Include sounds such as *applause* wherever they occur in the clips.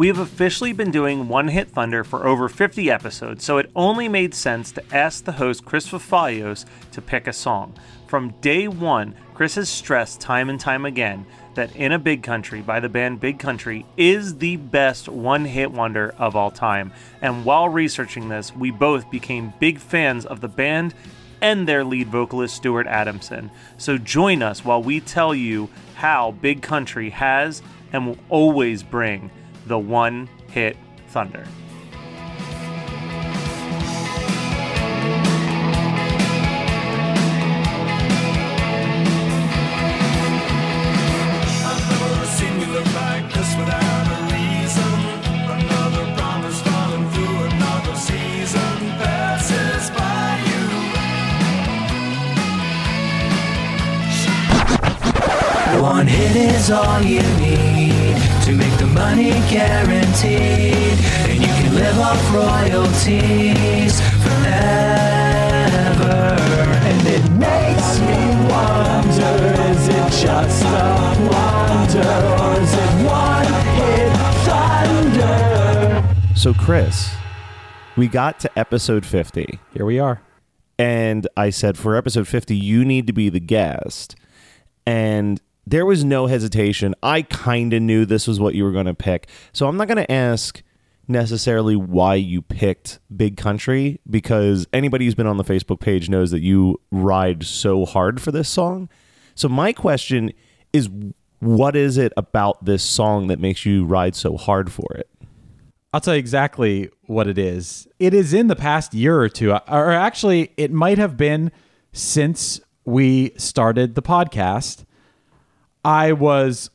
We have officially been doing One Hit Thunder for over 50 episodes, so it only made sense to ask the host Chris Fafalios to pick a song. From day one, Chris has stressed time and time again that In a Big Country by the band Big Country is the best one hit wonder of all time. And while researching this, we both became big fans of the band and their lead vocalist Stuart Adamson. So join us while we tell you how Big Country has and will always bring the one hit thunder. One hit is all you need money guaranteed. And you can live off royalties forever. And it makes me wonder is it just a wonder or is it one hit thunder? So, Chris, we got to episode 50, Here we are. and I said, for episode 50, you need to be the guest. And there was no hesitation. I kind of knew this was what you were going to pick. So, I'm not going to ask necessarily why you picked Big Country because anybody who's been on the Facebook page knows that you ride so hard for this song. So, my question is, what is it about this song that makes you ride so hard for it? I'll tell you exactly what it is. It is in the past year or two, or actually, it might have been since we started the podcast. I was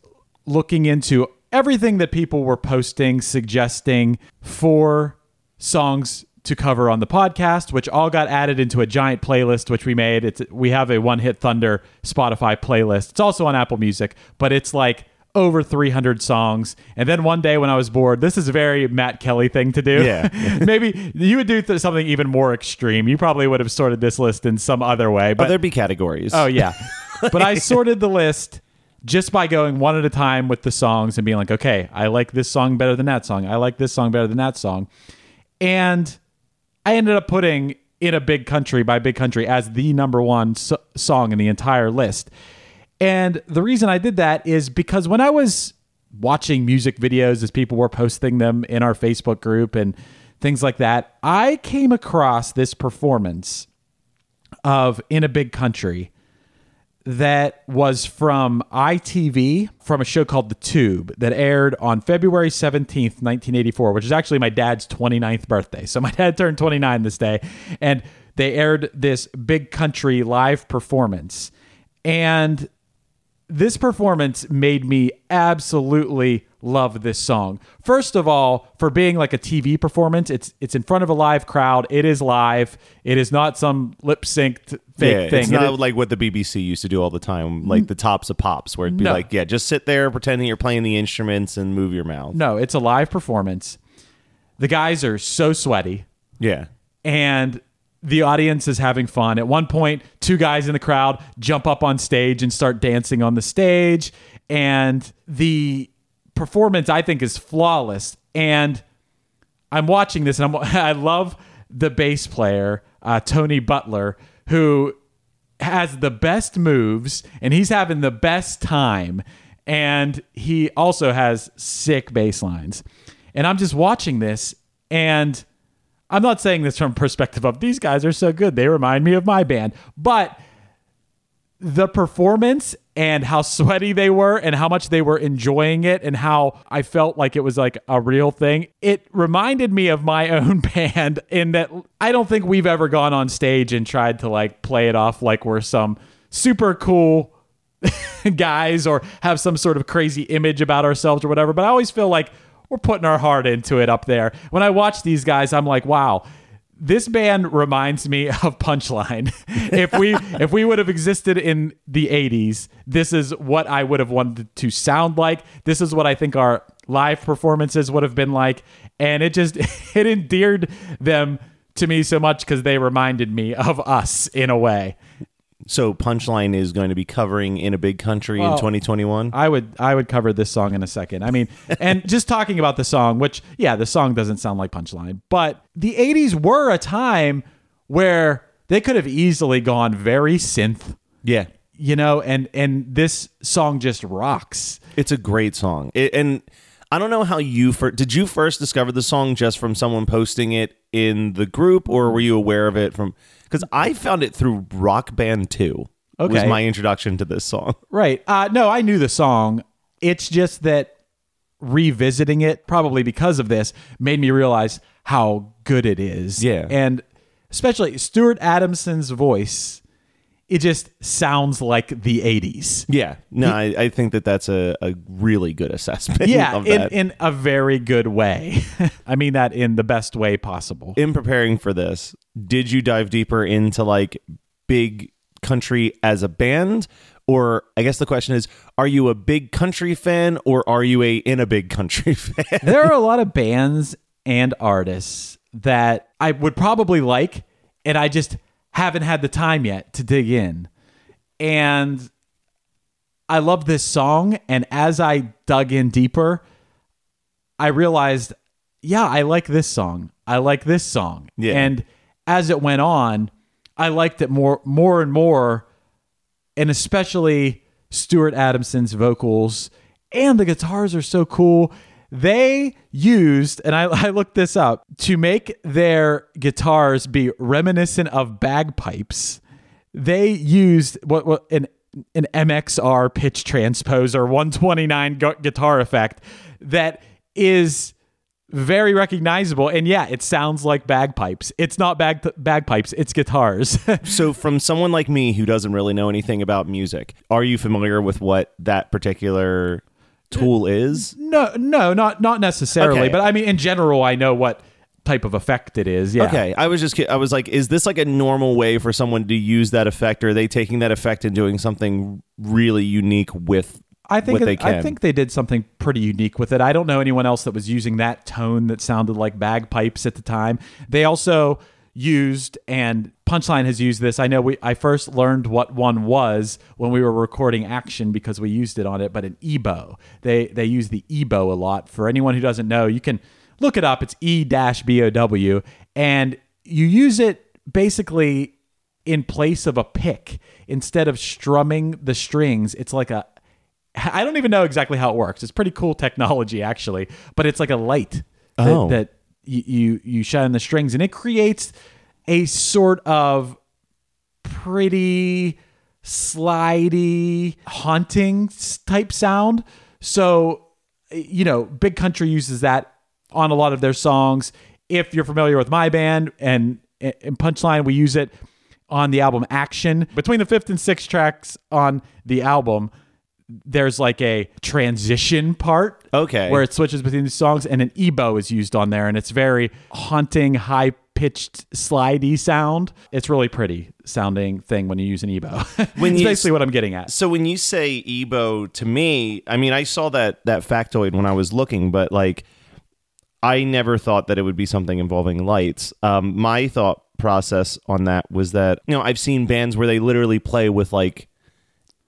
looking into everything that people were posting, suggesting for songs to cover on the podcast, which all got added into a giant playlist which we made. It's we have a One Hit Thunder Spotify playlist. It's also on Apple Music, but it's like over 300 songs. And then one day when I was bored, this is a very Matt Kelly thing to do. Yeah. *laughs* Maybe you would do th- something even more extreme. You probably would have sorted this list in some other way. But But there'd be categories. Oh yeah. *laughs* but I sorted the list just by going one at a time with the songs and being like, okay, I like this song better than that song. I like this song better than that song. And I ended up putting In a Big Country by Big Country as the number one so- song in the entire list. And the reason I did that is because when I was watching music videos as people were posting them in our Facebook group and things like that, I came across this performance of In a Big Country that was from ITV from a show called The Tube that aired on February 17th, 1984, which is actually my dad's 29th birthday. So my dad turned 29 this day and they aired this Big Country live performance. And this performance made me absolutely love this song. First of all, for being like a TV performance, it's it's in front of a live crowd. It is live. It is not some lip synced fake yeah, thing. it's not is- like what the BBC used to do all the time, like the tops of pops, where it'd be No. like, yeah, just sit there pretending you're playing the instruments and move your mouth. no, it's a live performance. The guys are so sweaty. Yeah. and the audience is having fun. At one point, two guys in the crowd jump up on stage and start dancing on the stage, and the performance I think is flawless. And I'm watching this, and I'm, *laughs* I love the bass player uh, Tony Butler, who has the best moves, and he's having the best time, and he also has sick bass lines. And I'm just watching this, and I'm not saying this from perspective of these guys are so good. They remind me of my band. But the performance and how sweaty they were and how much they were enjoying it and how I felt like it was like a real thing. It reminded me of my *laughs* own band in that I don't think we've ever gone on stage and tried to like play it off like we're some super cool *laughs* guys or have some sort of crazy image about ourselves or whatever. But I always feel like we're putting our heart into it up there. When I watch these guys, I'm like, wow, this band reminds me *laughs* of Punchline. *laughs* if we if we would have existed in the 80s, this is what I would have wanted to sound like. This is what I think our live performances would have been like. And it just *laughs* it endeared them to me so much because they reminded me of us in a way. So Punchline is going to be covering in a big country in 2021. I would I would cover this song in a second. I mean, and *laughs* just talking about the song, which yeah, the song doesn't sound like Punchline, but the 80s were a time where they could have easily gone very synth, yeah. you know, and and this song just rocks. It's a great song. It, and I don't know how you first did you first discover the song just from someone posting it in the group or were you aware of it from cuz I found it through Rock Band 2. Was my introduction to this song. *laughs* Right. Uh no, I knew the song. It's just that revisiting it probably because of this made me realize how good it is. Yeah. And especially Stuart Adamson's voice, it just sounds like the 80s. Yeah. No, I, I think that that's a, a really good assessment Yeah, of in, that. in a very good way. *laughs* I mean that in the best way possible. in preparing for this, did you dive deeper into like big country as a band? Or I guess the question is, are you a big country fan or are you a in a big country *laughs* fan? there are a lot of bands and artists that I would probably like, and I just haven't had the time yet to dig in. And I love this song. And as I dug in deeper, I realized, yeah, I like this song. I like this song. Yeah. And as it went on, I liked it more, more and more, and especially Stuart Adamson's vocals and the guitars are so cool. They used, and I, *laughs* I looked this up, to make their guitars be reminiscent of bagpipes. They used what, what an an MXR pitch transposer 129 gu- guitar effect that is very recognizable and yeah it sounds like bagpipes it's not bag bagpipes it's guitars *laughs* so, from someone like me who doesn't really know anything about music, are you familiar with what that particular tool uh, is? no no not not necessarily Okay. but i mean in general i know what type of effect it is yeah Okay, I was just I was like, is this like a normal way for someone to use that effect? Or are they taking that effect and doing something really unique with I think what they it- I think they did something pretty unique with it. I don't know anyone else that was using that tone that sounded like bagpipes at the time. They also used and Punchline has used this. I know we I first learned what one was when we were recording Action because we used it on it, but an EBow. They they use the EBow a lot. For anyone who doesn't know, you can look it up. It's E-BOW and you use it basically in place of a pick instead of strumming the strings. It's like a I don't even know exactly how it works. It's pretty cool technology actually, but it's like a light that, Oh. that you, you you shine the strings and it creates a sort of pretty slidey haunting type sound. So you know, Big Country uses that on a lot of their songs. If you're familiar with my band and and Punchline, we use it on the album Action. Between the fifth and sixth tracks on the album, there's like a transition part. Okay. Where it switches between the songs and an EBow is used on there and it's very haunting, high pitched slidey sound. It's really pretty sounding thing when you use an EBow. *laughs* When it's you basically what I'm getting at. So when you say EBow to me, I mean I saw that that factoid when I was looking, but like I never thought that it would be something involving lights. Um, my thought process on that was that you know I've seen bands where they literally play with like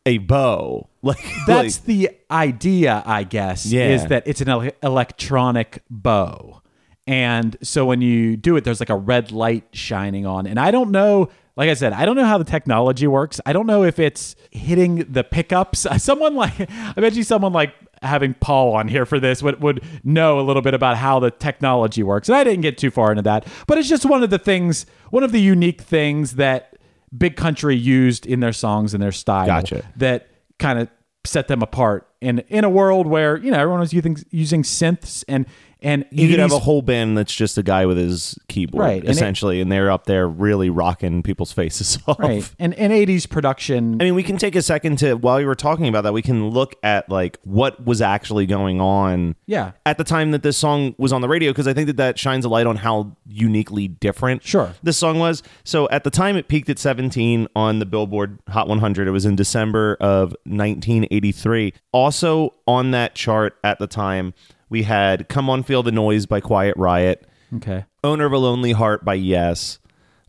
a bow, *laughs* like That's like- the idea, I guess, Yeah. is that it's an ele- electronic bow. And so when you do it, there's like a red light shining on. And I don't know, like I said, I don't know how the technology works. I don't know if it's hitting the pickups. *laughs* Someone like, I bet you someone like having Paul on here for this would, would know a little bit about how the technology works. And I didn't get too far into that, but it's just one of the things, one of the unique things that Big Country used in their songs and their style Gotcha. that kind of set them apart in in a world where you know everyone was using using synths and and you could have a whole band that's just a guy with his keyboard, Right, and it- essentially, and they're up there really rocking people's faces *laughs* off. right and and 80s production I mean, we can take a second to while you were talking about that, we can look at like what was actually going on. Yeah. At the time that this song was on the radio, because I think that that shines a light on how uniquely different Sure. this song was. So at the time, it peaked at 17 on the Billboard Hot 100. It was in December of 1983. Also on that chart at the time, we had "Come On Feel the Noise" by Quiet Riot, okay. "Owner of a Lonely Heart" by Yes,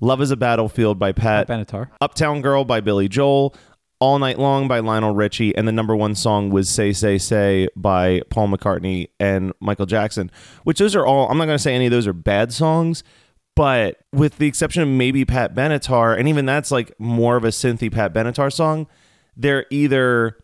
"Love Is a Battlefield" by Pat Benatar. Uptown Girl by Billy Joel, All Night Long by Lionel Richie, and the number one song was Say Say Say by Paul McCartney and Michael Jackson, which those are all, I'm not going to say any of those are bad songs, but with the exception of maybe Pat Benatar, and even that's like more of a synthy Pat Benatar song, they're either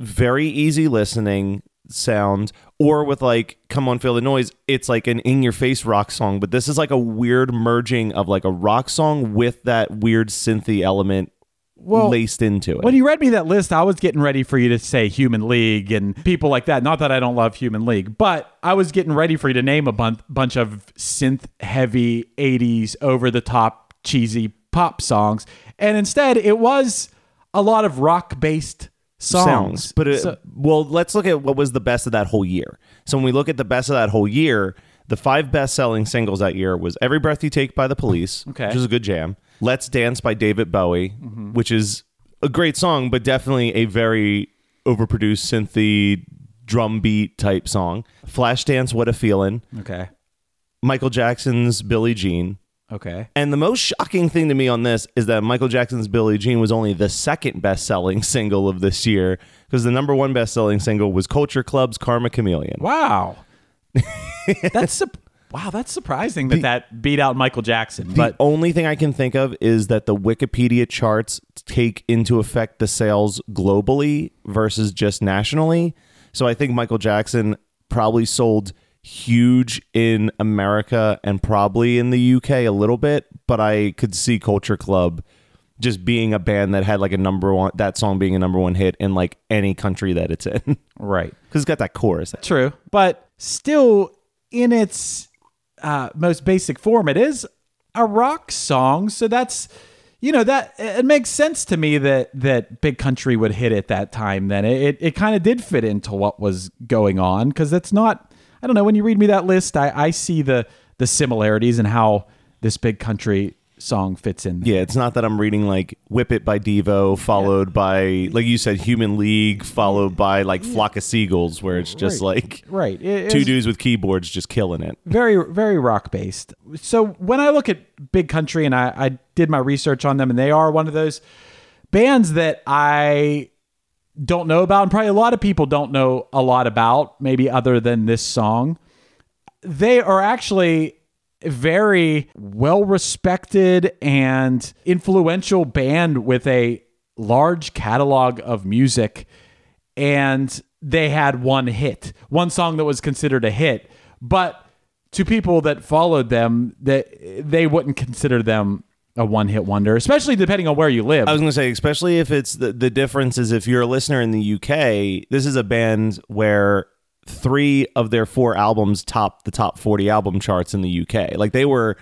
very easy listening sound or with like come on feel the noise it's like an in your face rock song but this is like a weird merging of like a rock song with that weird synthy element Well, laced into it. when you read me that list i was getting ready for you to say human league and people like that. Not that i don't love human league but i was getting ready for you to name a bun- bunch of synth heavy 80s over the top cheesy pop songs. And instead it was a lot of rock based songs, sounds but it, So- well let's look at what was the best of that whole year. So when we look at the best of that whole year the five best selling singles that year was every breath you take by the police Okay. which is a good jam. Let's dance by david bowie mm-hmm. which is a great song but definitely a very overproduced synthy drum beat type song. Flashdance what a feeling okay. Michael jackson's billie jean okay and the most shocking thing to me on this is that Michael Jackson's Billie Jean was only the second best selling *laughs* single of this year because the number one best selling single was Culture Club's Karma Chameleon. Wow. *laughs* that's sup- wow, that's surprising that that beat out Michael Jackson. The But only thing I can think of is that the Wikipedia charts take into effect the sales globally versus just nationally. So I think Michael Jackson probably sold huge in America and probably in the UK a little bit, but I could see Culture Club just being a band that had like a number one that song being a number one hit in like any country that it's in *laughs* Right. because it's got that chorus True. But still in its uh, most basic form, it is a rock song. So that's you know, that it makes sense to me that that Big Country would hit at that time then. It it, it kind of did fit into what was going on because it's not I don't know, when you read me that list, I, I see the the similarities and how this Big Country song fits in. Yeah, it's not that I'm reading like Whip It by Devo, followed by, like you said, Human League, followed by like Flock of Seagulls, where it's just like Right. It- two dudes with keyboards just killing it. very very rock based so when i look at big country and I, I did my research on them and they are one of those bands that i don't know about and probably a lot of people don't know a lot about maybe other than this song. They are actually very well respected and influential band with a large catalog of music and they had one hit one song that was considered a hit. But to people that followed them that they wouldn't consider them a one hit wonder especially depending on where you live I was going to say, especially if it's the, the difference is if you're a listener in the UK, this is a band where three of their four albums topped the top 40 album charts in the UK. Like they were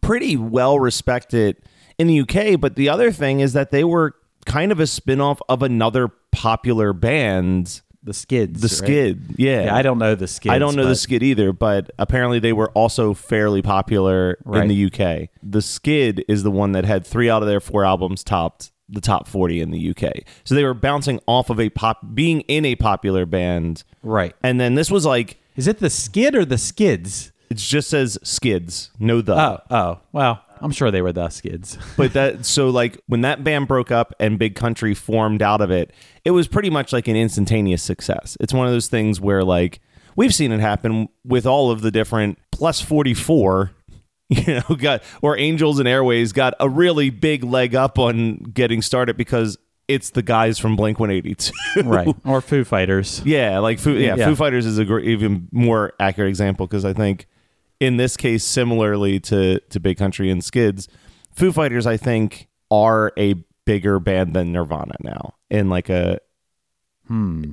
pretty well respected in the UK. But the other thing is that they were kind of a spin off of another popular band, The Skids. the right? Skid. Yeah. Yeah, I don't know the Skids. I don't know the Skid either, but apparently they were also fairly popular in the UK. The Skid is the one that had three out of their four albums topped the top 40 in the UK. So they were bouncing off of a pop, being in a popular band. Right. And then this was like, Is it the Skid or the Skids? it just says Skids, no the. Oh, oh. Well, I'm sure they were the Skids. *laughs* But that so like when that band broke up and Big Country formed out of it, it was pretty much like an instantaneous success. It's one of those things where like we've seen it happen with all of the different plus 44 *laughs* you know got or Angels and Airwaves got a really big leg up on getting started because it's the guys from Blink 182. *laughs* right. Or Foo Fighters. Yeah, like Foo, yeah, Yeah. Foo Fighters is a gr- even more accurate example because I think in this case, similarly to to Big Country and Skids, Foo Fighters I think are a bigger band than Nirvana now in like a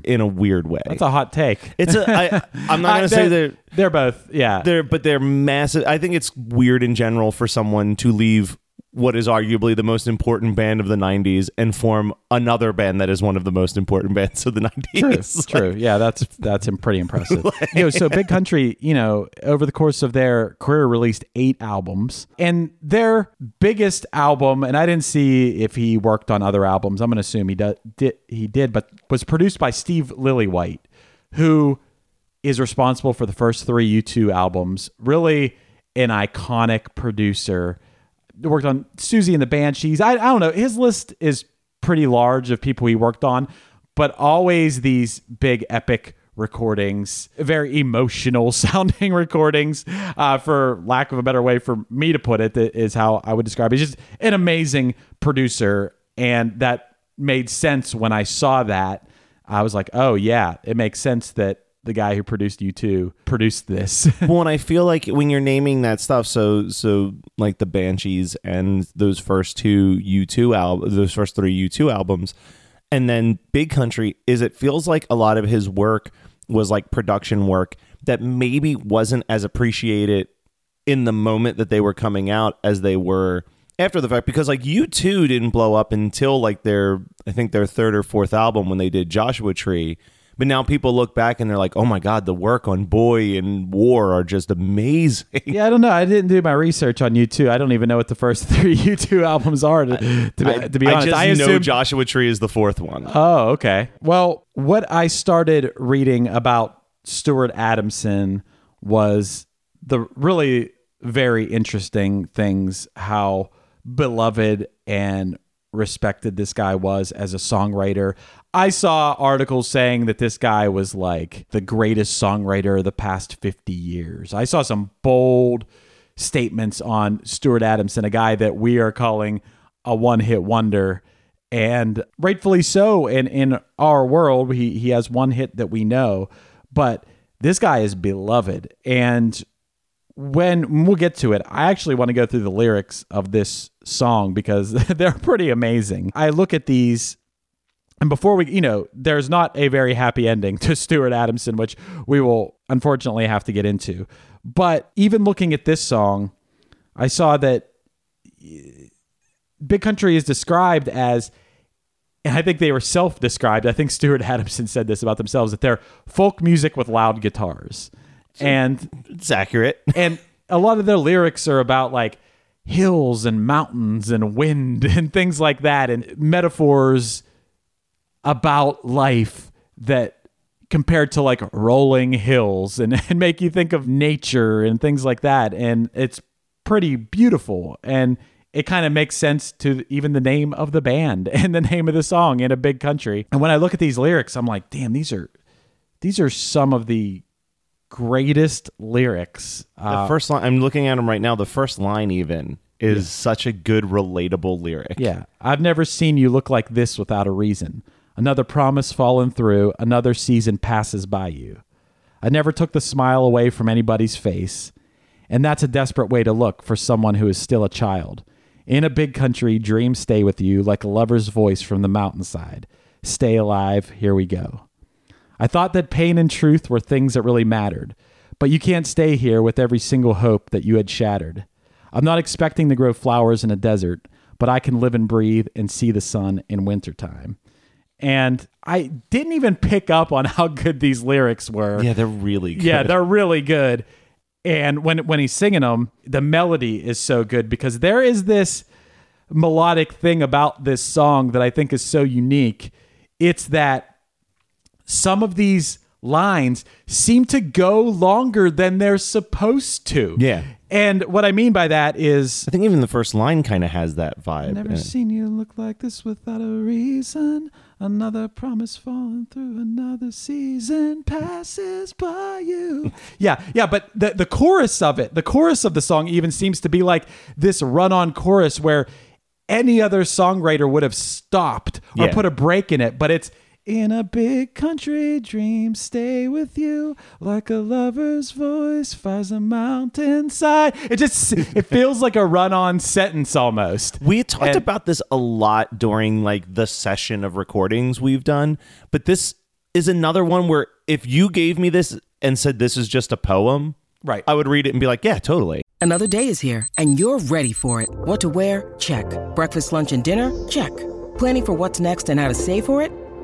in a weird way. Hmm. That's a hot take. it's a. I, I'm not *laughs* gonna say they're they're both, yeah. they're but they're massive. I think it's weird in general for someone to leave what is arguably the most important band of the 90s and form another band that is one of the most important *laughs* bands of the 90s. True, *laughs* true. Yeah, that's that's pretty impressive. *laughs* you know, so Big Country, you know, over the course of their career, released eight albums, and their biggest album, and I didn't see if he worked on other albums. I'm going to assume he do, did. He did, but was produced by Steve Lillywhite, who is responsible for the first three U2 albums. Really, an iconic producer. Worked on Siouxsie and the Banshees. I, I don't know. His list is pretty large of people he worked on, but always these big epic recordings, very emotional *laughs* sounding recordings, uh, for lack of a better way for me to put it, that is how I would describe it. He's just an amazing producer. And that made sense when I saw that. I was like, oh, yeah, it makes sense that the guy who produced U2 produced this. *laughs* well, and I feel like when you're naming that stuff, so so like the Banshees and those first two U2 albums, those first three U2 albums, and then Big Country, is it feels like a lot of his work was like production work that maybe wasn't as appreciated in the moment that they were coming out as they were after the fact because like U2 didn't blow up until like their I think their third or fourth album when they did Joshua Tree. But now people look back and they're like, "Oh my god, the work on Boy and War are just amazing." Yeah, I don't know. I didn't do my research on U2. I don't even know what the first *laughs* three U2 albums are. To, to, be, I, to be I honest, just I know. Joshua Tree is the fourth one. oh, okay. Well, what I started reading about Stuart Adamson was the really very interesting things how beloved and respected this guy was as a songwriter. I saw articles saying that this guy was like the greatest songwriter of the past 50 years. I saw some bold statements on Stuart Adamson, a guy that we are calling a one hit wonder. And rightfully so. And in our world, he, he has one hit that we know, but this guy is beloved. And when we'll get to it, I actually want to go through the lyrics of this song because *laughs* they're pretty amazing. I look at these and before we, you know, there's not a very happy ending to *laughs* Stuart Adamson, which we will unfortunately have to get into. But even looking at this song, I saw that uh, Big Country is described as, and I think they were self described. I think Stuart Adamson said this about themselves that they're folk music with loud guitars. And It's accurate. *laughs* and a lot of their lyrics are about like hills and mountains and wind *laughs* and things like that and metaphors about life that compared to like rolling hills and, *laughs* and make you think of nature and things like that and it's pretty beautiful and it kind of makes sense to even the name of the band *laughs* and the name of the song in a big country and when i look at these lyrics i'm like damn these are these are some of the greatest lyrics uh, the first line I'm looking at them right now. The first line even is such a good relatable lyric. Yeah. I've never seen you look like this without a reason. Another promise fallen through, another season passes by you. I never took the smile away from anybody's face. And that's a desperate way to look for someone who is still a child. In a big country, dreams stay with you like a lover's voice from the mountainside. Stay alive, here we go. I thought that pain and truth were things that really mattered, but you can't stay here with every single hope that you had shattered. I'm not expecting to grow flowers in a desert, but I can live and breathe and see the sun in wintertime. And I didn't even pick up on how good these lyrics were. Yeah, they're really good. Yeah, they're really good. And when when he's singing them, the melody is so good because there is this melodic thing about this song that I think is so unique. It's that some of these lines seem to go longer than they're supposed to. Yeah. And what I mean by that is I think even the first line kind of has that vibe. Never seen you look like this without a reason. Another promise falling through another season passes by you. *laughs* yeah, yeah, but the the chorus of it, the chorus of the song even seems to be like this run-on chorus where any other songwriter would have stopped or Yeah. put a break in it, but it's in a big country, dreams stay with you like a lover's voice fires a mountainside. It just it feels like a run-on sentence almost. We talked And- about this a lot during like the session of recordings we've done, but this is another one where if you gave me this and said this is just a poem, Right. I would read it and be like, yeah, totally. Another day is here, and you're ready for it. What to wear? Check. Breakfast, lunch, and dinner? Check. Planning for what's next and how to save for it?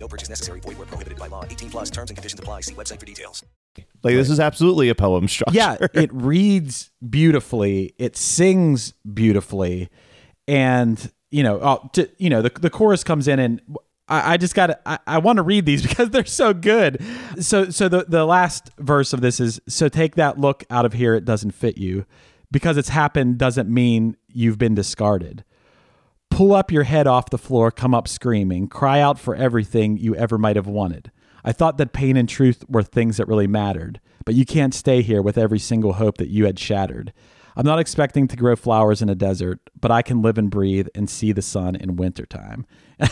No purchase necessary. Void where prohibited by law. 18 plus terms and conditions apply. See website for details. Like this is absolutely a poem structure. yeah, it reads beautifully, it sings beautifully, and you know, oh, to, you know, the the chorus comes in, and I, I just got to I, I want to read these *laughs* because they're so good. So, so the the last verse of this is so take that look out of here, it doesn't fit you, because it's happened doesn't mean you've been discarded. Pull up your head off the floor, come up screaming, cry out for everything you ever might have wanted. I thought that pain and truth were things that really mattered, but you can't stay here with every single hope that you had shattered. I'm not expecting to grow flowers in a desert, but I can live and breathe and see the sun in wintertime.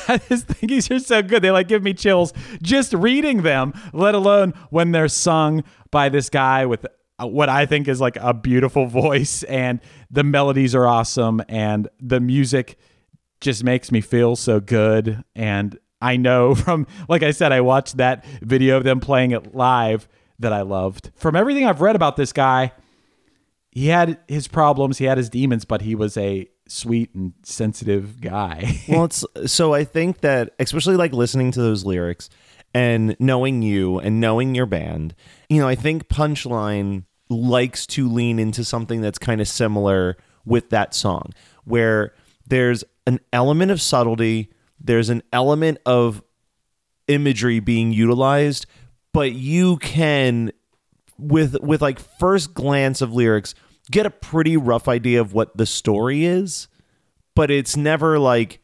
I just think these are so good. They like give me chills just reading them, let alone when they're sung by this guy with uh, what I think is like a beautiful *laughs* voice and the melodies are awesome and the music just makes me feel so good. And I know *laughs* from, like I said, I watched that video of them playing it live that I loved. From everything I've read about this guy, he had his problems, he had his demons, but he was a sweet and sensitive guy. *laughs* well, it's so I think that especially like listening to those lyrics and knowing you and knowing your band, you know, I think Punchline likes to lean into something that's kind of similar with that song, where there's an element of subtlety, there's an element of imagery being utilized, but you can with with like first glance of lyrics get a pretty rough idea of what the story is but it's never like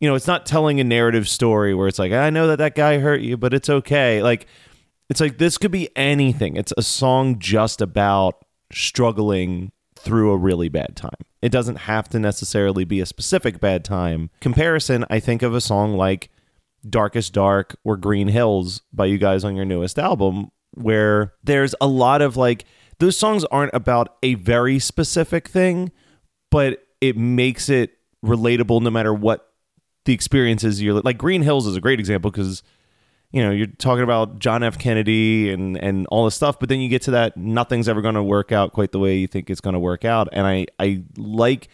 you know it's not telling a narrative story where it's like i know that that guy hurt you but it's okay. Like it's like this could be anything. It's a song just about struggling through a really bad time. It doesn't have to necessarily be a specific bad time. Comparison i think of a song like darkest dark or green hills by you guys on your newest album where there's a lot of like those songs aren't about a very specific thing but it makes it relatable no matter what the experience is you're like green hills is a great example because you know you're talking about john f. Kennedy and and all this stuff but then you get to that nothing's ever going to work out quite the way you think it's going to work out. And i i like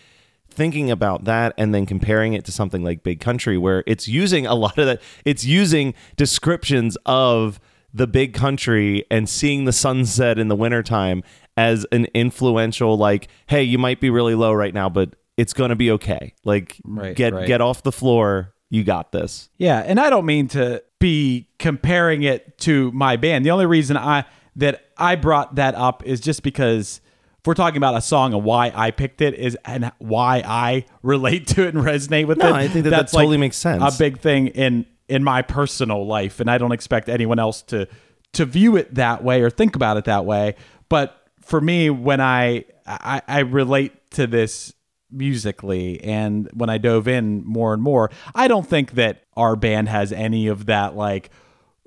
thinking about that and then comparing it to something like big country where it's using a lot of that it's using descriptions of the big country and seeing the sunset in the wintertime as an influential like hey you might be really low right now but it's going to be okay. Like Right, get right. get off the floor. You got this. Yeah, and I don't mean to be comparing it to my band. The only reason I that I brought that up is just because if we're talking about a song and why I picked it is and why I relate to it and resonate with No, it. I think that that that's like totally makes sense. A big thing in in my personal life, and I don't expect anyone else to to view it that way or think about it that way. But for me, when I I, I relate to this musically and when I dove in more and more, I don't think that our band has any of that like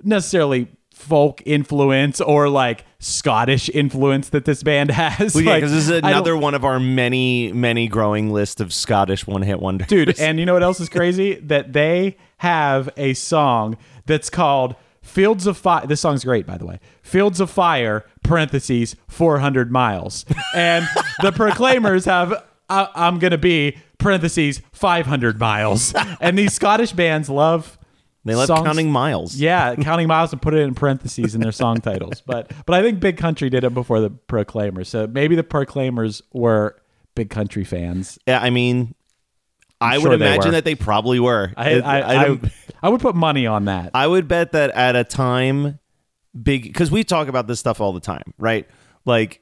necessarily folk influence or like Scottish influence that this band has. Well, yeah, Like, because this is another one of our many, many growing list of Scottish one-hit wonders. dude. And you know what else is *laughs* crazy? that they have a song that's called "Fields of Fire." This song's great, by the way. "Fields of Fire" (parentheses 400 miles), and the *laughs* Proclaimers have I- "I'm gonna be" (parentheses 500 miles). *laughs* And these Scottish bands love. they love songs- counting miles. Yeah, *laughs* counting miles and put it in parentheses in their song titles. But but I think Big Country did it before the Proclaimers. So maybe the Proclaimers were Big Country fans. Yeah, I mean, I sure would imagine that they probably were. I I, I, don't- I would put money on that. I would bet that at a time, big because we talk about this stuff all the time, right? Like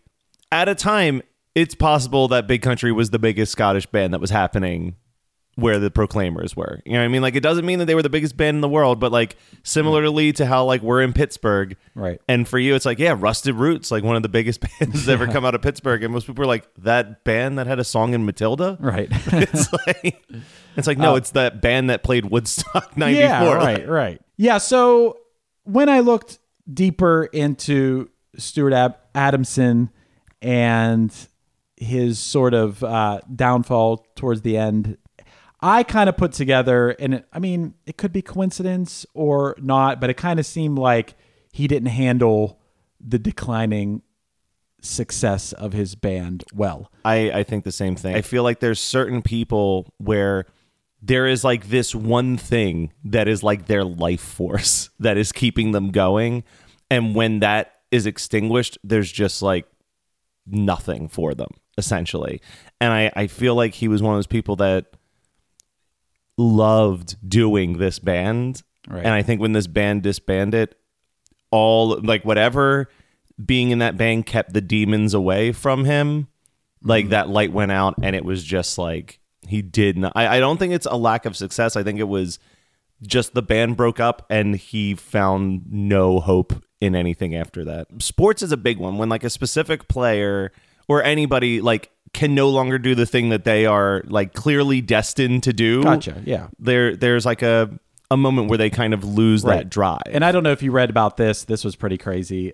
at a time, it's possible that Big Country was the biggest Scottish band that was happening where the Proclaimers were. You know what I mean? Like it doesn't mean that they were the biggest band in the world, but like similarly to how like we're in Pittsburgh, Right. And for you, it's like yeah, Rusted Roots, like one of the biggest *laughs* bands ever come out of Pittsburgh, and most people are like that band that had a song in Matilda, Right. *laughs* it's like it's like no, it's that band that played Woodstock *laughs* '94. Uh, yeah, right, right. Yeah, so when I looked deeper into Stuart Ab- Adamson and his sort of uh, downfall towards the end, I kind of put together, and it, I mean, it could be coincidence or not, but it kind of seemed like he didn't handle the declining success of his band well. I, I think the same thing. I feel like there's certain people where there is like this one thing that is like their life force *laughs* that is keeping them going. And when that is extinguished, there's just like nothing for them, essentially. And I, I feel like he was one of those people that loved doing this band. Right. And I think when this band disbanded, all like whatever being in that band kept the demons away from him. Like mm-hmm. that light went out, and it was just like he did not. I, I don't think it's a lack of success. I think it was just the band broke up, and he found no hope in anything after that. Sports is a big one when like a specific player or anybody like can no longer do the thing that they are like clearly destined to do. Gotcha, yeah. There, there's like a a moment where they kind of lose that drive. And I don't know if you read about this. This was pretty crazy.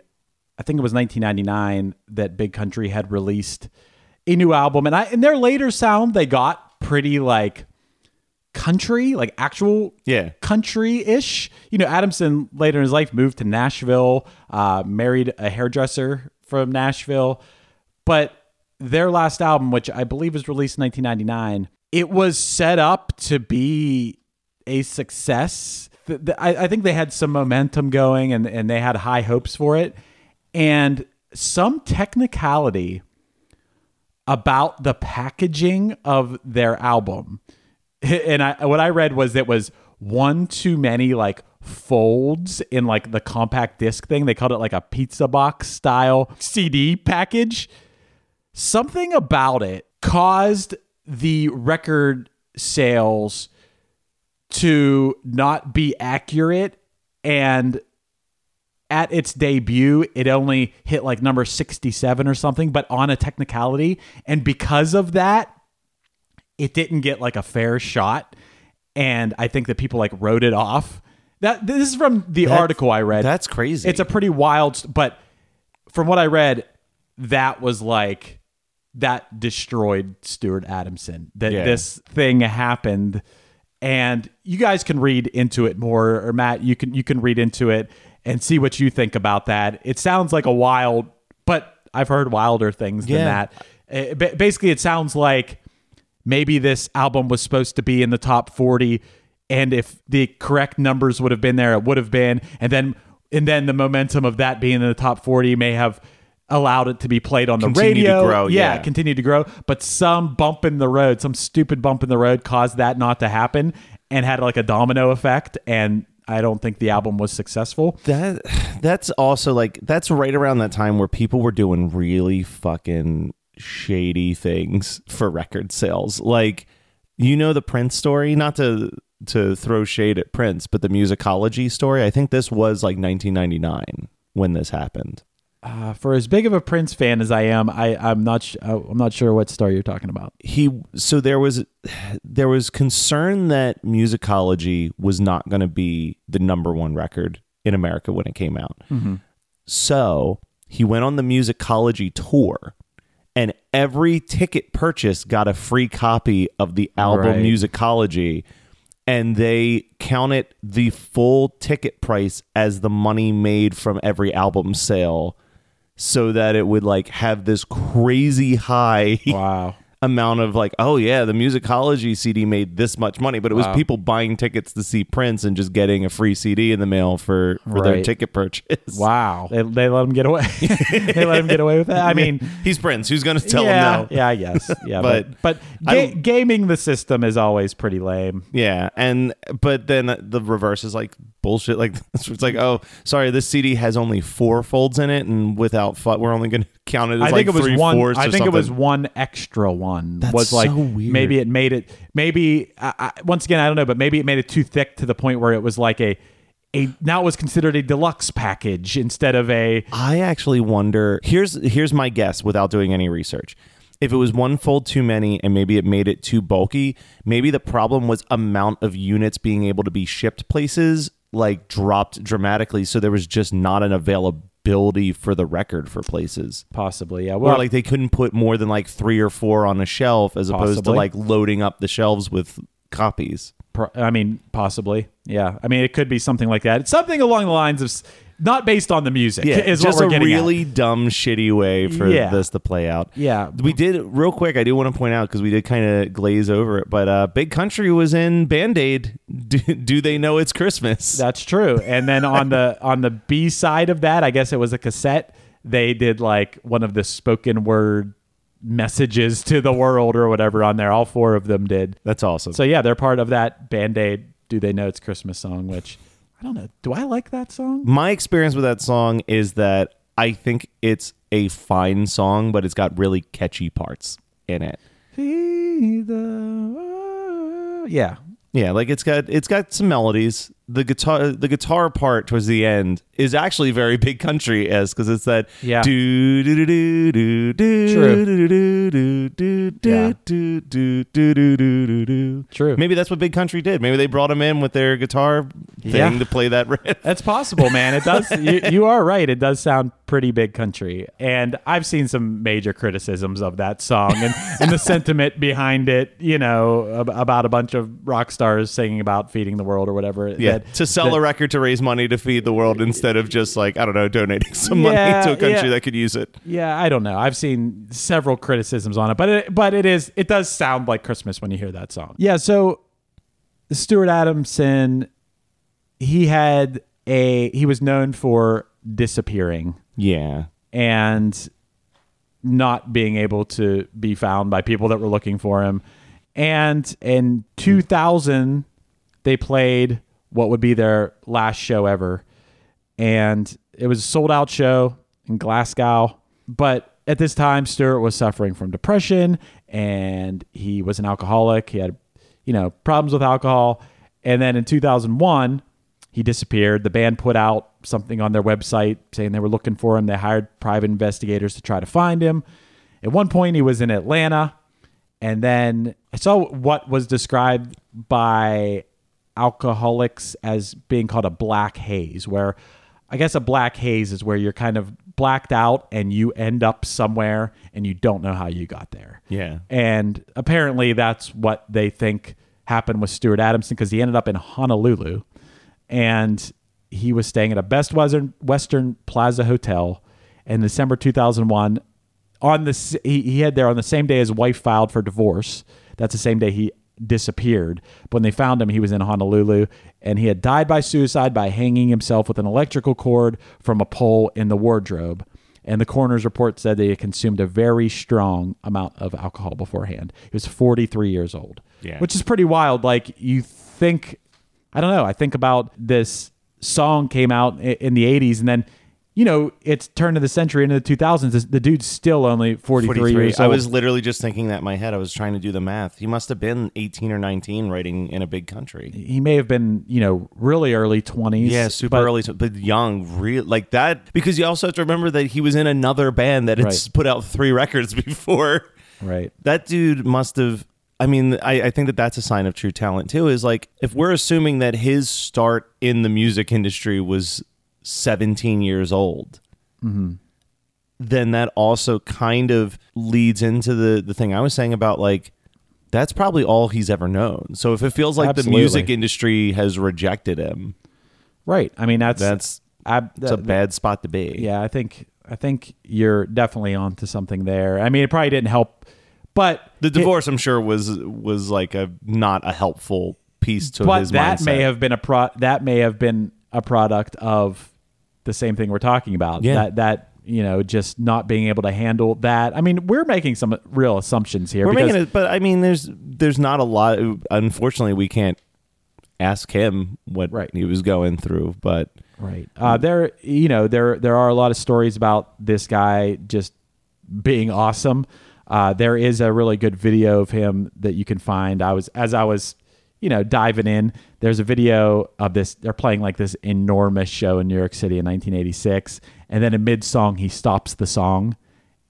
I think it was 1999 that Big Country had released a new album, and I in their later sound they got pretty like country, like actual Yeah. country ish. You know, Adamson later in his life moved to Nashville, uh, married a hairdresser from Nashville, but their last album, which I believe was released in 1999, it was set up to be a success. Th- th- I, I think they had some momentum going and, and they had high hopes for it. And some technicality about the packaging of their album. *laughs* And I, what I read was it was one too many like folds in like the compact disc thing. They called it like a pizza box style CD package something about it caused the record sales to not be accurate. And at its debut it only hit like number 67 or something but on a technicality. And because of that it didn't get like a fair shot. And i think that people like wrote it off. That this is from the That- article i read. that's crazy. it's a pretty wild but from what i read that was like that destroyed Stuart Adamson. That Yeah. this thing happened, and you guys can read into it more, or Matt, you can you can read into it and see what you think about that. It sounds like a wild, but I've heard wilder things than that. Uh, ba- basically, it sounds like maybe this album was supposed to be in the top 40 and if the correct numbers would have been there it would have been and then and then the momentum of that being in the top 40 may have allowed it to be played on the Continue radio grow, yeah. continue to grow but some bump in the road some stupid bump in the road caused that not to happen and had like a domino effect and i don't think the album was successful that that's also like that's right around that time where people were doing really fucking shady things for record sales. Like, you know the Prince story, not to to throw shade at Prince, but the musicology story. I think this was like 1999 when this happened. Uh, for as big of a Prince fan as I am, I I'm not sh- uh, I'm not sure what star you're talking about. He so there was there was concern that musicology was not going to be the number one record in America when it came out. So he went on the musicology tour, and every ticket purchase got a free copy of the album Right. Musicology, and they counted the full ticket price as the money made from every album sale, so that it would like have this crazy high *laughs* Wow. Amount of like, oh yeah, the musicology CD made this much money, but it was Wow. people buying tickets to see Prince and just getting a free CD in the mail for for their ticket purchase. Wow. They, they let him get away. *laughs* *laughs* they let him get away with that. I mean, he's Prince. Who's gonna tell yeah, him no? yeah, I guess. *laughs* Yeah, but But but, ga- gaming the system is always pretty lame. Yeah, and but then the reverse is like bullshit. Like it's like, oh, sorry, this CD has only four folds in it, and without fu- we're only going to count it as I like think it was three one. fourths I or think it was one extra one. That's was like so weird. maybe it made it. Maybe I, I, once again I don't know, but maybe it made it too thick to the point where it was like a a now it was considered a deluxe package instead of a I actually wonder. Here's here's my guess without doing any research. If it was one fold too many and maybe it made it too bulky, maybe the problem was amount of units being able to be shipped places like dropped dramatically, so there was just not an availability for the record for places. possibly yeah. Or Well, like they couldn't put more than like three or four on a shelf as opposed to like loading up the shelves with copies. Pro- I mean, possibly. Yeah. I mean, it could be something like that. It's something along the lines of not based on the music. is just what we're a getting at. really dumb, shitty way for Yeah. this to play out. Yeah. we did real quick. I do want to point out because we did kind of glaze over it, but uh, Big Country was in Band Aid. Do, do they know it's Christmas? That's true. And then on the *laughs* on the B side of that, I guess it was a cassette. They did like one of the spoken word messages to the world or whatever on there. All four of them did. That's awesome. So yeah, they're part of that Band Aid. Do they know it's Christmas song? Which I don't know. Do I like that song? My experience with that song is that I think it's a fine song, but it's got really catchy parts in it. The- Yeah, Yeah, like it's got it's got some melodies. The guitar the guitar part towards the end is actually very big country as because it's that Yeah. do do do do do do True. do do do do do do do do do do do. True. Maybe that's what big country did. Maybe they brought him in with their guitar thing Yeah. to play that riff. That's possible, man. It does. you, you are right. It does sound pretty big country, and I've seen some major criticisms of that song and, and the sentiment behind it. You know, ab- about a bunch of rock stars singing about feeding the world or whatever. Yeah, that- to sell that- a record to raise money to feed the world instead of just like I don't know donating *laughs* some Yeah, money to a country yeah. that could use it. Yeah, I don't know. I've seen several criticisms on it, but it, but it is it does sound like Christmas when you hear that song. Yeah, so Stuart Adamson he had a he was known for disappearing Yeah, and not being able to be found by people that were looking for him. And in 2000 they played what would be their last show ever. And it was a sold out show in Glasgow. But at this time, Stewart was suffering from depression and he was an alcoholic. He had, you know, problems with alcohol. And then in 2001, he disappeared. The band put out something on their website saying they were looking for him. They hired private investigators to try to find him. At one point, he was in Atlanta. And then I saw what was described by alcoholics as being called a black haze, where I guess a black haze is where you're kind of blacked out and you end up somewhere and you don't know how you got there. Yeah. And apparently that's what they think happened with Stuart Adamson because he ended up in Honolulu and he was staying at a Best Western Western Plaza Hotel in December 2001 on the he, he had there on the same day his wife filed for divorce. That's the same day he disappeared. But when they found him, he was in Honolulu and he had died by suicide by hanging himself with an electrical cord from a pole in the wardrobe. And the coroner's report said that he had consumed a very strong amount of alcohol beforehand. He was 43 years old, Yeah. which is pretty wild. Like you think, I don't know. I think about this song came out in the 80s and then you know, it's turn of the century into the 2000s. The dude's still only 43, years old. I was literally just thinking that in my head. I was trying to do the math. He must have been 18 or 19 writing in a big country. he may have been, you know, really early 20s. Yeah, super but- early, but young, real like that. Because you also have to remember that he was in another band that had Right. put out three records *laughs* before. Right. That dude must have. I mean, I, I think that that's a sign of true talent too. Is like if we're assuming that his start in the music industry was 17 years old, Mm-hmm. then that also kind of leads into the the thing I was saying about like that's probably all he's ever known. So if it feels like Absolutely. the music industry has rejected him, Right. I mean, that's that's I, it's a bad spot to be. Yeah, I think I think you're definitely onto something there. I mean, it probably didn't help, but The divorce, I'm sure, was was like a not a helpful piece to but his that mindset. may have been a pro that may have been a product of the same thing we're talking about. Yeah. That that you know just not being able to handle that. I mean, we're making some real assumptions here. We're making it, but I mean, there's there's not a lot. Unfortunately, we can't ask him what Right. he was going through. But Right. Uh, there, you know, there there are a lot of stories about this guy just being awesome. Uh, there is a really good video of him that you can find. I was as I was, you know, diving in. There's a video of this. They're playing like this enormous show in New York City in 1986, and then in mid song he stops the song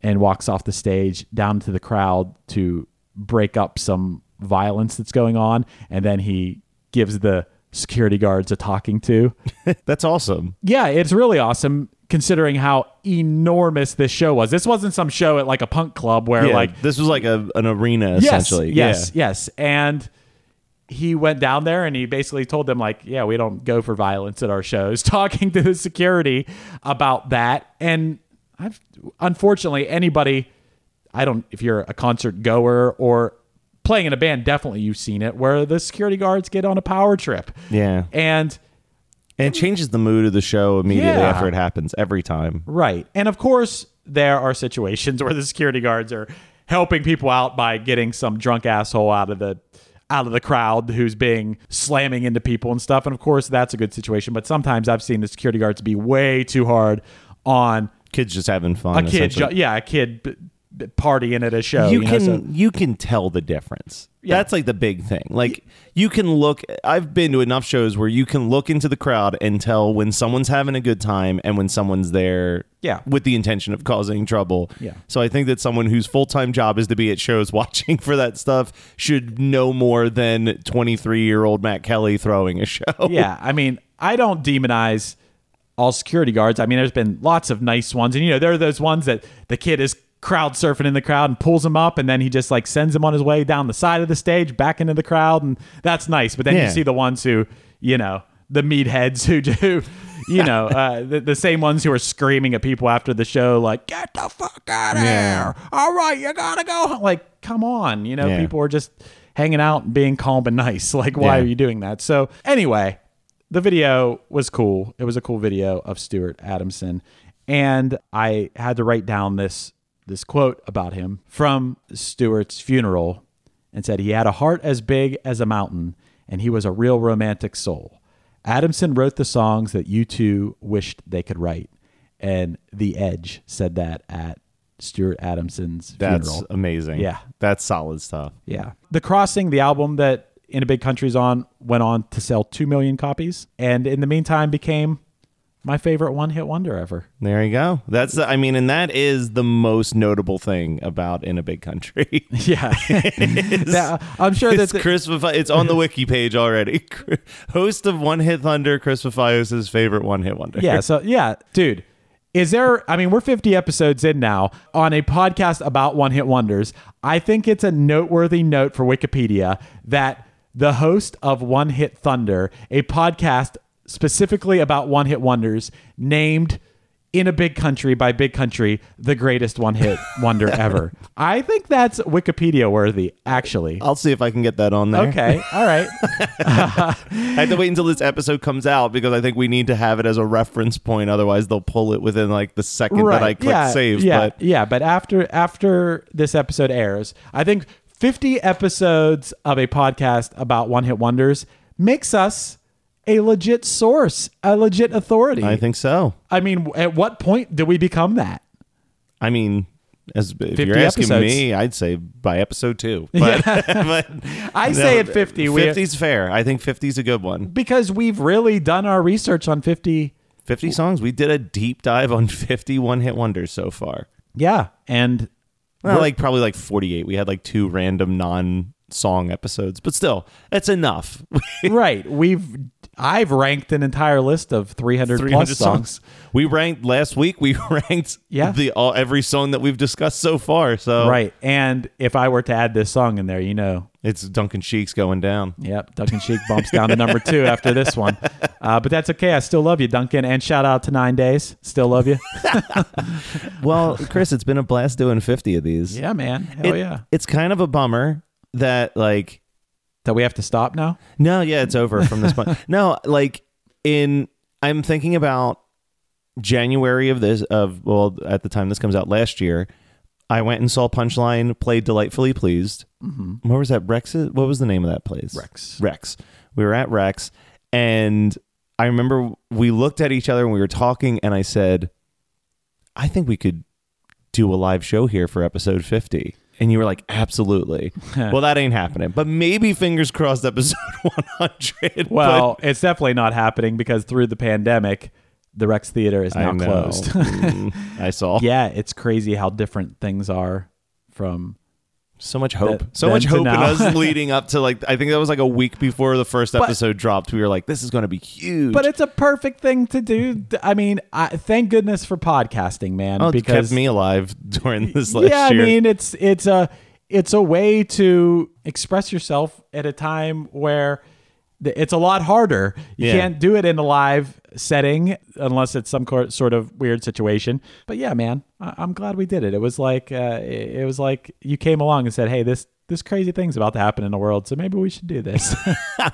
and walks off the stage down to the crowd to break up some violence that's going on, and then he gives the security guards a talking to. *laughs* that's awesome. Yeah, it's really awesome considering how enormous this show was. This wasn't some show at like a punk club where Yeah, like this was like a an arena yes, essentially. Yes, Yeah. yes. And he went down there and he basically told them like, yeah, we don't go for violence at our shows, *laughs* talking to the security about that. And I've unfortunately anybody I don't if you're a concert goer or playing in a band, definitely you've seen it where the security guards get on a power trip. Yeah. And And it changes the mood of the show immediately Yeah. after it happens every time. Right. And of course, there are situations *laughs* where the security guards are helping people out by getting some drunk asshole out of the out of the crowd who's being slamming into people and stuff. And of course, that's a good situation. But sometimes I've seen the security guards be way too hard on Kids just having fun. a kid. Ju- yeah, a kid partying at a show. you you know, can so- you can tell the difference. Yeah. That's like the big thing. Like you can look I've been to enough shows where you can look into the crowd and tell when someone's having a good time and when someone's there Yeah. with the intention of causing trouble. Yeah. So I think that someone whose full-time job is to be at shows *laughs* watching for that stuff should know more than 23-year-old Matt Kelly throwing a show. *laughs* yeah, I mean, I don't demonize all security guards. I mean, there's been lots of nice ones, and you know, there are those ones that the kid is crowd surfing in the crowd and pulls him up, and then he just like sends him on his way down the side of the stage back into the crowd, and that's nice. But then Yeah. you see the ones who, you know, the meatheads who do. *laughs* You know, uh, the, the same ones who are screaming at people after the show, like, get the fuck out of Yeah. here. All right, you gotta go. home." Like, come on. You know, Yeah. people are just hanging out and being calm and nice. *laughs* Like, why are you doing that? So, anyway, the video was cool. It was a cool video of Stuart Adamson, and I had to write down this this quote about him from Stuart's funeral, and said he had a heart as big as a mountain, and he was a real romantic soul. Adamson wrote the songs that U2 wished they could write, and The Edge said that at Stuart Adamson's That's funeral. amazing. Yeah. That's solid stuff. Yeah. The Crossing, the album that In a Big Country's on, went on to sell 2 million copies and in the meantime became my favorite one hit wonder ever. There you go. That's the, I mean, and that is the most notable thing about in a big country. *laughs* Yeah. *laughs* Now, uh, I'm sure that it's Chris. It's on the *laughs* wiki page already. Host of One Hit Thunder, Chris Fafalios' favorite one hit wonder. yeah. So, yeah, dude. Is there, I mean, we're 50 episodes in now on a podcast about one hit wonders. I think it's a noteworthy note for Wikipedia that the host of One Hit Thunder, a podcast specifically about one hit wonders, named In a Big Country by Big Country the greatest one hit *laughs* wonder ever. I think that's Wikipedia worthy, actually. I'll see if I can get that on there. Okay. All right. *laughs* I have to wait until this episode comes out because I think we need to have it as a reference point. Otherwise, they'll pull it within like the second that I click yeah, save. Yeah, But yeah, but after after this episode airs, I think 50 episodes of a podcast about one hit wonders makes us a legit source, a legit authority. I think so. I mean, at what point do we become that? I mean, as if you're asking episodes. me, I'd say by episode two. *laughs* But, *laughs* but I say at 50, we- 50's fair. I think 50's a good one. Because we've really done our research on 50. 50 songs. We did a deep dive on *laughs* 50 one hit wonders so far. Yeah. And Well, We're- like probably like 48. We had like two random non song episodes, but still, it's enough. *laughs* right. We've I've ranked an entire list of 300, 300 plus songs. We ranked last week. We *laughs* ranked Yeah. the all every song that we've discussed so far. So Right. And if I were to add this song in there, you know, it's Duncan Sheik's going down. Yep, Duncan Sheik bumps down to number two after this one. *laughs* Uh, but that's okay. I still love you, Duncan. And shout out to Nine Days. Still love you. Well, Chris, it's been a blast doing 50 of these. yeah, man. Hell It- yeah. It's kind of a bummer that like That we have to stop now? No, yeah, it's over from this point. *laughs* No, like in I'm thinking about January of this of well at the time this comes out last year. I went and saw Punchline played Delightfully Pleased. Mm-hmm. Where was that? Rex? What was the name of that place? Rex. Rex. We were at Rex, and I remember we looked at each other and we were talking, and I said, "I think we could do a live show here for episode 50." And you were like, "Absolutely." *laughs* well, that ain't happening, but maybe fingers crossed, episode *laughs* 100. Well, it's definitely not happening because through the pandemic, the Rex Theater is But I now closed. Mm, I saw. *laughs* yeah, it's crazy how different things are from. So much hope. That- so much to hope in now. us *laughs* leading up to like I think that was like a week before the first But- episode dropped. We were like, this is going to be huge. But it's a perfect thing to do. I mean, I, thank goodness for podcasting, man. oh, it because kept me alive *laughs* during this last yeah, year. I mean, it's it's a it's a way to express yourself at a time where th- it's a lot harder. You Yeah. can't do it in a live setting unless it's some cor- sort of weird situation. But yeah, man, I- I'm glad we did it. It was like uh, it it was like you came along and said, "Hey, this this crazy thing's about to happen in the world, so maybe we should do this."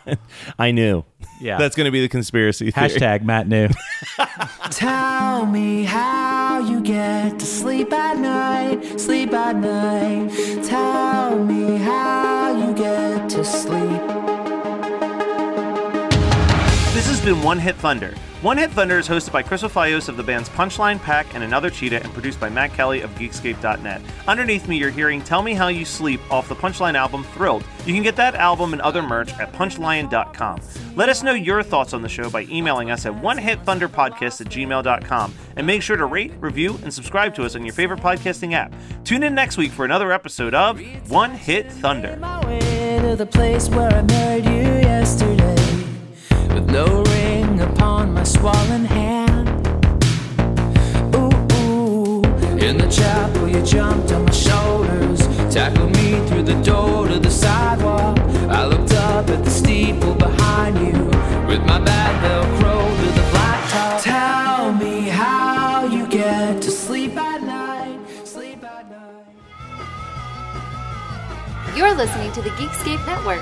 *laughs* I knew. Yeah. That's going to be the conspiracy theory. Hashtag Matt knew. *laughs* Tell me how you get to sleep at night, sleep at night. Tell me how you get to sleep. Been One Hit Thunder. One Hit Thunder is hosted by Chris Fafalios of the bands Punchline Pack and Another Cheetah and produced by Matt Kelly of Geekscape.net. Underneath me, you're hearing Tell Me How You Sleep off the Punchline album Thrilled. You can get that album and other merch at punchline.com. Let us know your thoughts on the show by emailing us at onehitthunderpodcast at gmail.com. And make sure to rate, review, and subscribe to us on your favorite podcasting app. Tune in next week for another episode of One Hit Thunder. No ring upon my swollen hand. Ooh, ooh, in the chapel you jumped on my shoulders, tackled me through the door to the sidewalk. I looked up at the steeple behind you, with my bad velcro to the blacktop. Tell me how you get to sleep at night, sleep at night. You're listening to the Geekscape Network.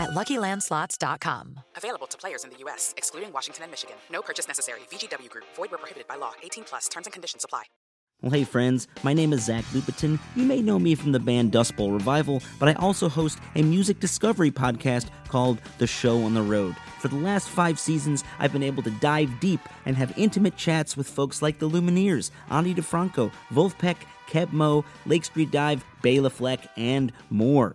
at luckylandslots.com. Available to players in the U.S., excluding Washington and Michigan. No purchase necessary. VGW Group, void where prohibited by law. 18 plus terms and conditions apply. Well, hey, friends, my name is Zach Lupetin. You may know me from the band Dust Bowl Revival, but I also host a music discovery podcast called The Show on the Road. For the last five seasons, I've been able to dive deep and have intimate chats with folks like the Lumineers, Ani DiFranco, Vulfpeck, Keb Mo, Lake Street Dive, Bela Fleck, and more.